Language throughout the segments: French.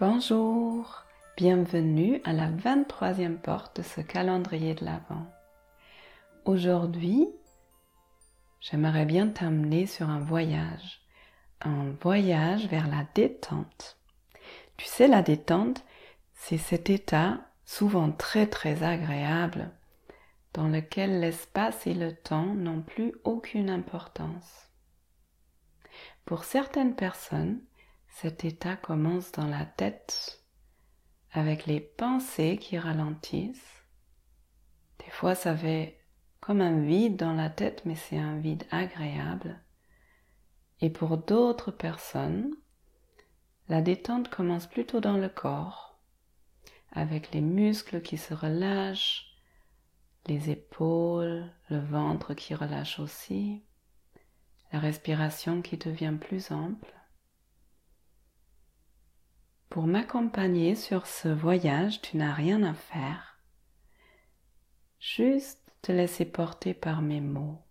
Bonjour, bienvenue à la 23e porte de ce calendrier de l'Avent. Aujourd'hui, j'aimerais bien t'amener sur un voyage, un voyage vers la détente. Tu sais, la détente, c'est cet état souvent très très agréable dans lequel l'espace et le temps n'ont plus aucune importance. Pour certaines personnes, cet état commence dans la tête avec les pensées qui ralentissent. Des fois, ça fait comme un vide dans la tête, mais c'est un vide agréable. Et pour d'autres personnes, la détente commence plutôt dans le corps, avec les muscles qui se relâchent, les épaules, le ventre qui relâche aussi, la respiration qui devient plus ample. Pour m'accompagner sur ce voyage, tu n'as rien à faire. Juste te laisser porter par mes mots.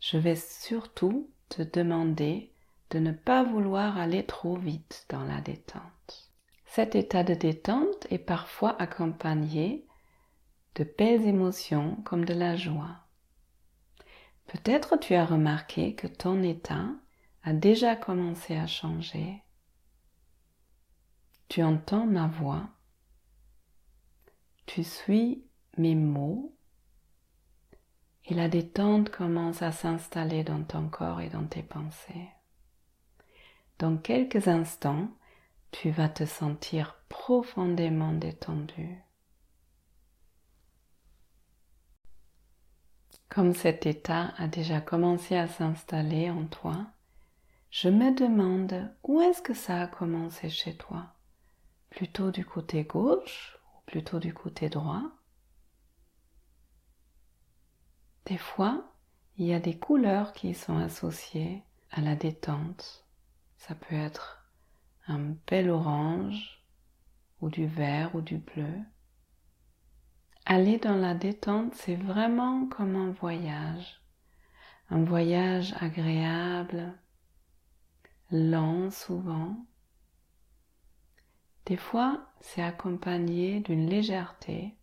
Je vais surtout te demander de ne pas vouloir aller trop vite dans la détente. Cet état de détente est parfois accompagné de belles émotions comme de la joie. Peut-être tu as remarqué que ton état a déjà commencé à changer tu entends ma voix, tu suis mes mots et la détente commence à s'installer dans ton corps et dans tes pensées. Dans quelques instants, tu vas te sentir profondément détendu. Comme cet état a déjà commencé à s'installer en toi, je me demande où est-ce que ça a commencé chez toi? Plutôt du côté gauche ou plutôt du côté droit. Des fois, il y a des couleurs qui sont associées à la détente. Ça peut être un bel orange ou du vert ou du bleu. Aller dans la détente, c'est vraiment comme un voyage. Un voyage agréable, lent souvent, des fois, c'est accompagné d'une légèreté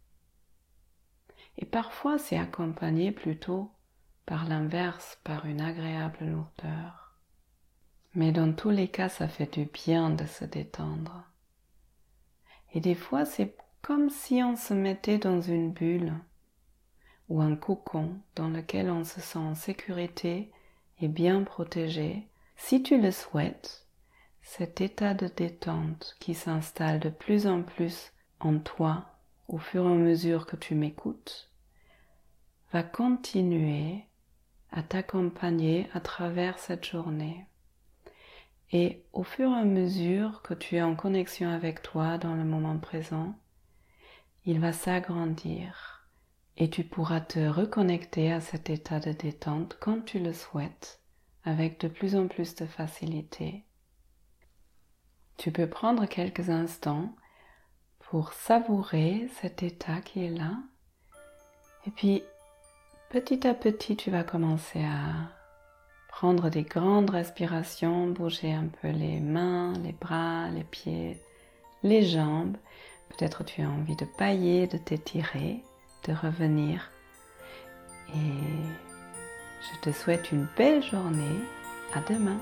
et parfois c'est accompagné plutôt par l'inverse, par une agréable lourdeur. Mais dans tous les cas, ça fait du bien de se détendre. Et des fois, c'est comme si on se mettait dans une bulle ou un cocon dans lequel on se sent en sécurité et bien protégé. Si tu le souhaites, cet état de détente qui s'installe de plus en plus en toi au fur et à mesure que tu m'écoutes va continuer à t'accompagner à travers cette journée. Et au fur et à mesure que tu es en connexion avec toi dans le moment présent, il va s'agrandir et tu pourras te reconnecter à cet état de détente quand tu le souhaites avec de plus en plus de facilité. Tu peux prendre quelques instants pour savourer cet état qui est là. Et puis, petit à petit, tu vas commencer à prendre des grandes respirations, bouger un peu les mains, les bras, les pieds, les jambes. Peut-être tu as envie de pailler, de t'étirer, de revenir. Et je te souhaite une belle journée. À demain.